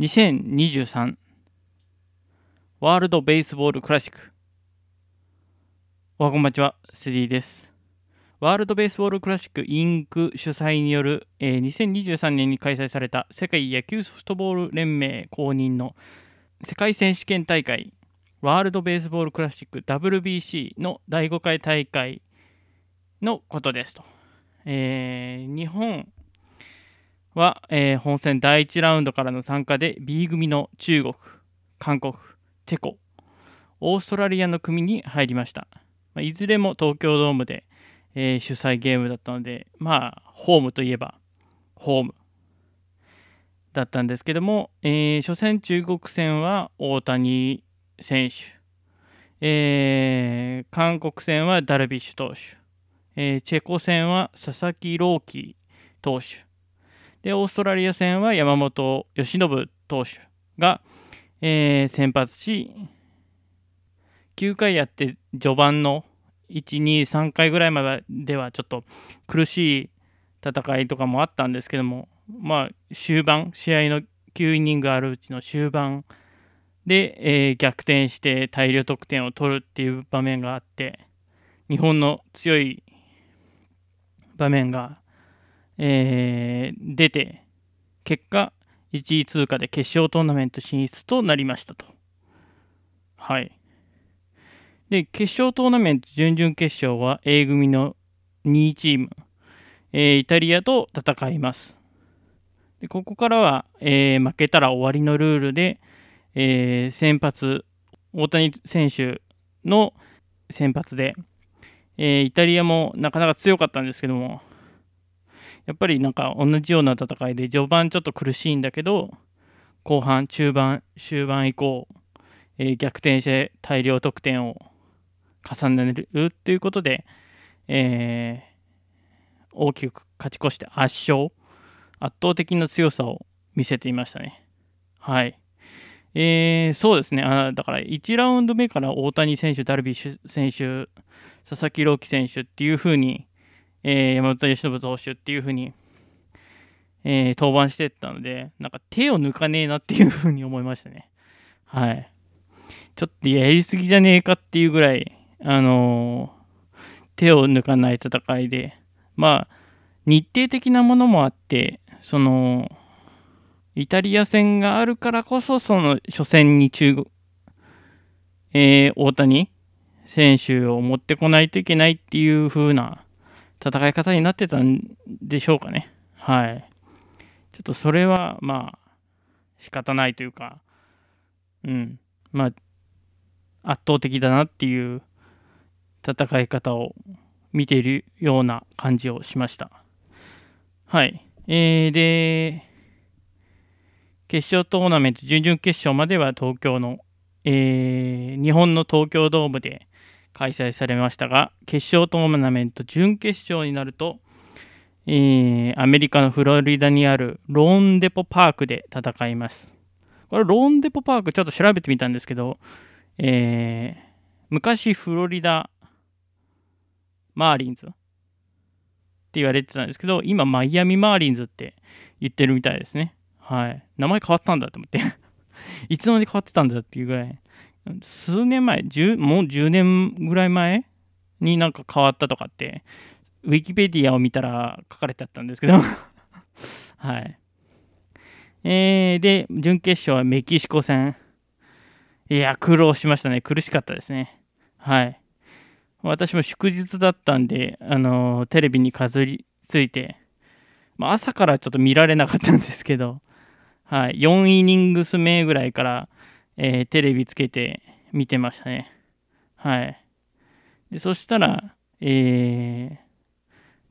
2023ワールドベースボールクラシックおはこんばんちは、スディです。ワールドベースボールクラシックインク主催による、えー、2023年に開催された世界野球ソフトボール連盟公認の世界選手権大会ワールドベースボールクラシック WBC の第5回大会のことですと。えー、日本は、えー、本戦第1ラウンドからの参加で B 組の中国、韓国、チェコ、オーストラリアの組に入りました。まあ、いずれも東京ドームで、えー、主催ゲームだったので、まあ、ホームといえば、ホームだったんですけども、えー、初戦中国戦は大谷選手、えー、韓国戦はダルビッシュ投手、えー、チェコ戦は佐々木朗希投手、で、オーストラリア戦は山本由伸投手が、えー、先発し、9回やって序盤の1、2、3回ぐらいまではちょっと苦しい戦いとかもあったんですけども、まあ、終盤、試合の9イニングあるうちの終盤で、えー、逆転して大量得点を取るっていう場面があって、日本の強い場面がえー、出て、結果、1位通過で決勝トーナメント進出となりましたと。はい。で、決勝トーナメント準々決勝は A 組の2位チーム、えー、イタリアと戦います。でここからは、えー、負けたら終わりのルールで、えー、先発、大谷選手の先発で、えー、イタリアもなかなか強かったんですけども、やっぱりなんか同じような戦いで序盤ちょっと苦しいんだけど後半中盤終盤以降、えー、逆転して大量得点を重ねるということで、えー、大きく勝ち越して圧勝圧倒的な強さを見せていましたね。はい。えー、そうですね。あだから1ラウンド目から大谷選手ダルビッシュ選手佐々木朗希選手っていう風にえー、山本由伸投手っていう風に、えー、登板してったので、なんか手を抜かねえなっていう風に思いましたね。はい。ちょっとやりすぎじゃねえかっていうぐらい、あのー、手を抜かない戦いで、まあ、日程的なものもあって、その、イタリア戦があるからこそ、その初戦に中国、えー、大谷選手を持ってこないといけないっていう風な戦い方になってたんでしょうかね。はい。ちょっとそれはまあ仕方ないというか、うん、まあ圧倒的だなっていう戦い方を見ているような感じをしました。はい。えー、で、決勝トーナメント、準々決勝までは東京の、えー、日本の東京ドームで開催されましたが、決勝トーナメント準決勝になると、えー、アメリカのフロリダにあるローンデポパークで戦います。これローンデポパークちょっと調べてみたんですけど、えー、昔フロリダマーリンズって言われてたんですけど、今マイアミマーリンズって言ってるみたいですね。はい。名前変わったんだと思って いつの間に変わってたんだっていうぐらい。数年前、もう10年ぐらい前になんか変わったとかって、ウィキペディアを見たら書かれてあったんですけど はい。えー、で、準決勝はメキシコ戦。いや、苦労しましたね。苦しかったですね。はい。私も祝日だったんで、あのー、テレビにかずりついて、まあ、朝からちょっと見られなかったんですけど、はい、4イニングス目ぐらいから、えー、テレビつけて見てましたね。はい。でそしたら、えー、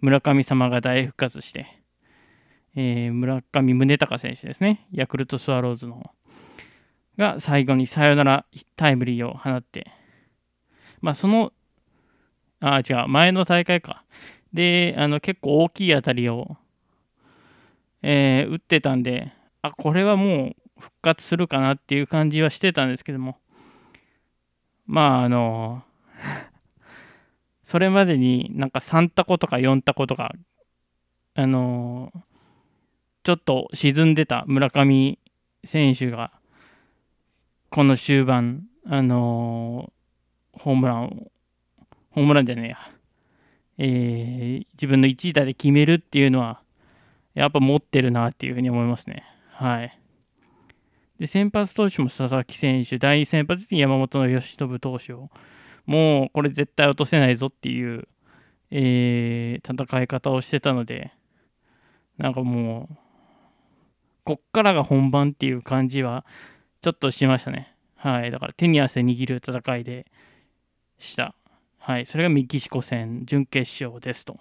村神様が大復活して、えー、村上宗隆選手ですね、ヤクルトスワローズの、が最後にサヨナラタイムリーを放って、まあ、その、あ、違う、前の大会か。で、あの結構大きい当たりを、えー、打ってたんで、あ、これはもう復活するかなっていう感じはしてたんですけどもまああの それまでになんか3タコとか4タコとかあのちょっと沈んでた村上選手が、この終盤、あの、ホームランを、ホームランじゃねえや、えー、自分の1位打で決めるっていうのは、やっぱ持ってるなっていうふうに思いますね。はい。で、先発投手も佐々木選手、第2先発に山本の由伸投手を、もうこれ絶対落とせないぞっていう、えー、戦い方をしてたので、なんかもう、こっからが本番っていう感じはちょっとしましたね。はい。だから手に汗握る戦いでした。はい。それがメキシコ戦準決勝ですと。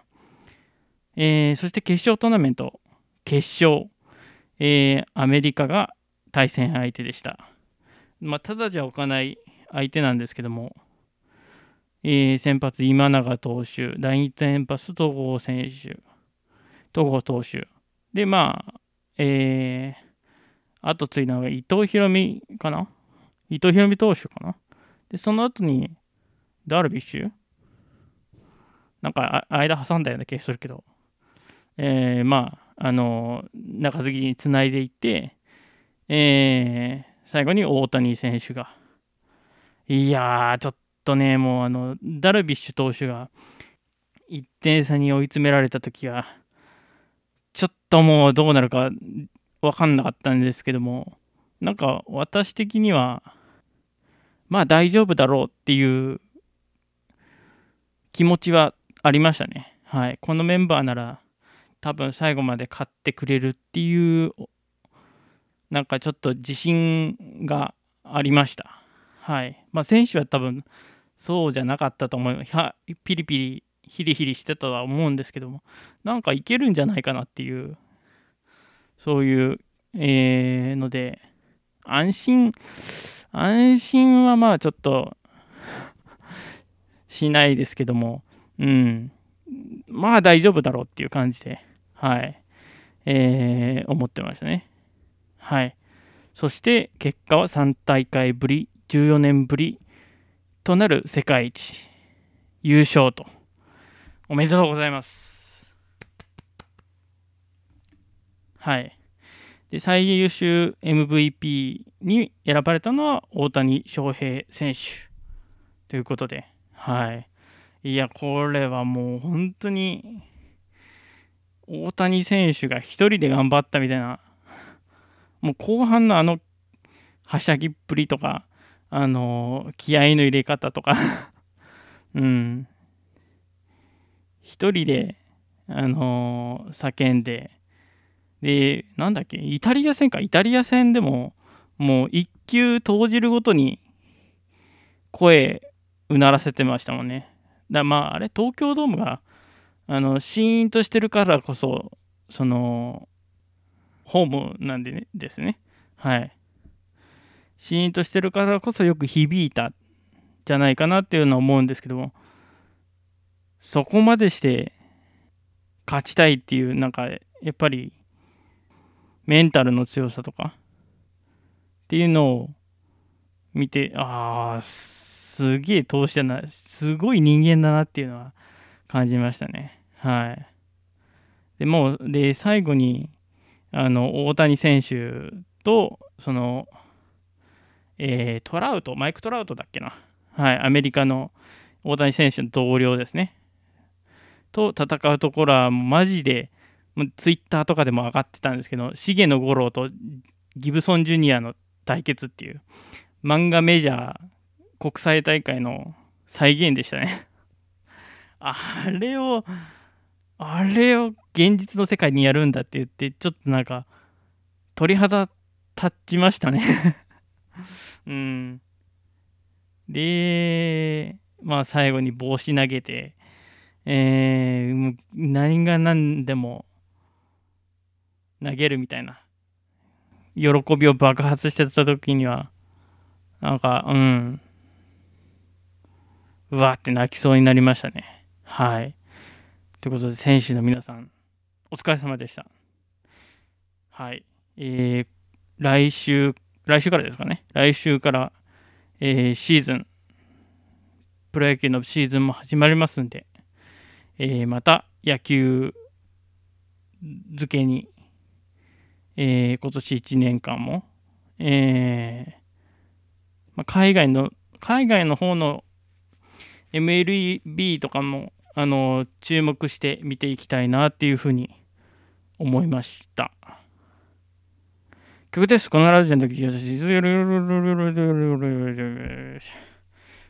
えー、そして決勝トーナメント、決勝、えー、アメリカが対戦相手でした。まあ、ただじゃ置かない相手なんですけども、えー、先発今永投手、第2先発戸郷選手、戸郷投手。で、まあ、えー、あとついたのが伊藤博美かな？伊藤博美投手かな？で、その後に、ダルビッシュ？なんか間挟んだような気がするけど、えー、まあ、あの中継ぎにつないでいって、えー、最後に大谷選手が、いやー、ちょっとね、もうあの、ダルビッシュ投手が1点差に追い詰められた時は、ちょっともうどうなるか分かんなかったんですけども、なんか私的には、まあ大丈夫だろうっていう気持ちはありましたね。はい。このメンバーなら多分最後まで勝ってくれるっていう、なんかちょっと自信がありました。はい。まあ選手は多分そうじゃなかったと思います。ピリピリヒリヒリしてたとは思うんですけども、なんかいけるんじゃないかなっていう、そういう、えー、ので、安心、安心はまあちょっとしないですけども、うん、まあ大丈夫だろうっていう感じで、はい、えー、思ってましたね。はい。そして結果は3大会ぶり、14年ぶりとなる世界一優勝とおめでとうございます。はい。で、最優秀 MVP に選ばれたのは大谷翔平選手ということで、はい。いや、これはもう本当に大谷選手が一人で頑張ったみたいな、もう後半のあのはしゃぎっぷりとか、あの気合の入れ方とか。うん、一人で、あの、叫んで、で、なんだっけ、イタリア戦か、イタリア戦でも、もう一球投じるごとに声うならせてましたもんね。だまあ、あれ、東京ドームが、あの、シーンとしてるからこそ、その、ホームなんでね、ですね。はい。シーンとしてるからこそよく響いたじゃないかなっていうのは思うんですけども、そこまでして勝ちたいっていうなんかやっぱりメンタルの強さとかっていうのを見てああすげえ闘志だなすごい人間だなっていうのは感じましたねはいでもうで最後にあの大谷選手とそのえー、トラウトマイク・トラウトだっけな。はいアメリカの大谷選手の同僚ですね。と戦うところはマジでツイッターとかでも上がってたんですけど重野五郎とギブソン・ジュニアの対決っていう漫画メジャー国際大会の再現でしたね。あれをあれを現実の世界にやるんだって言ってちょっとなんか鳥肌立ちましたね。うん。でまあ最後に帽子投げてえー、何が何でも投げるみたいな。喜びを爆発してた時にはなんかうん。うわって泣きそうになりましたね。はい。ということで選手の皆さんお疲れ様でした。はい。えー、来週来週からですかね。来週から、えー、シーズンプロ野球のシーズンも始まりますんでえー、また野球漬けに、えー、今年1年間もえーまあ、海外の、海外の方の MLB とかも、あの、注目して見ていきたいなっていうふうに思いました。曲です。このラジオの時、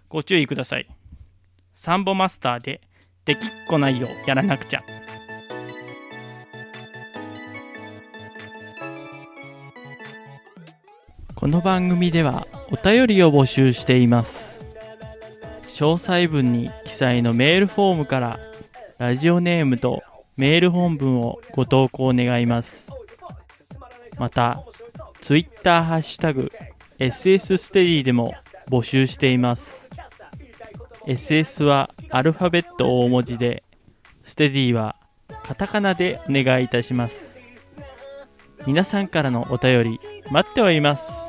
ご注意ください。サンボマスターで、できっこないよ、やらなくちゃ。この番組ではお便りを募集しています詳細文に記載のメールフォームからラジオネームとメール本文をご投稿願います。またツイッターハッシュタグ SS ステディでも募集しています。SS はアルファベット大文字でステディはカタカナでお願いいたします。皆さんからのお便り待っております。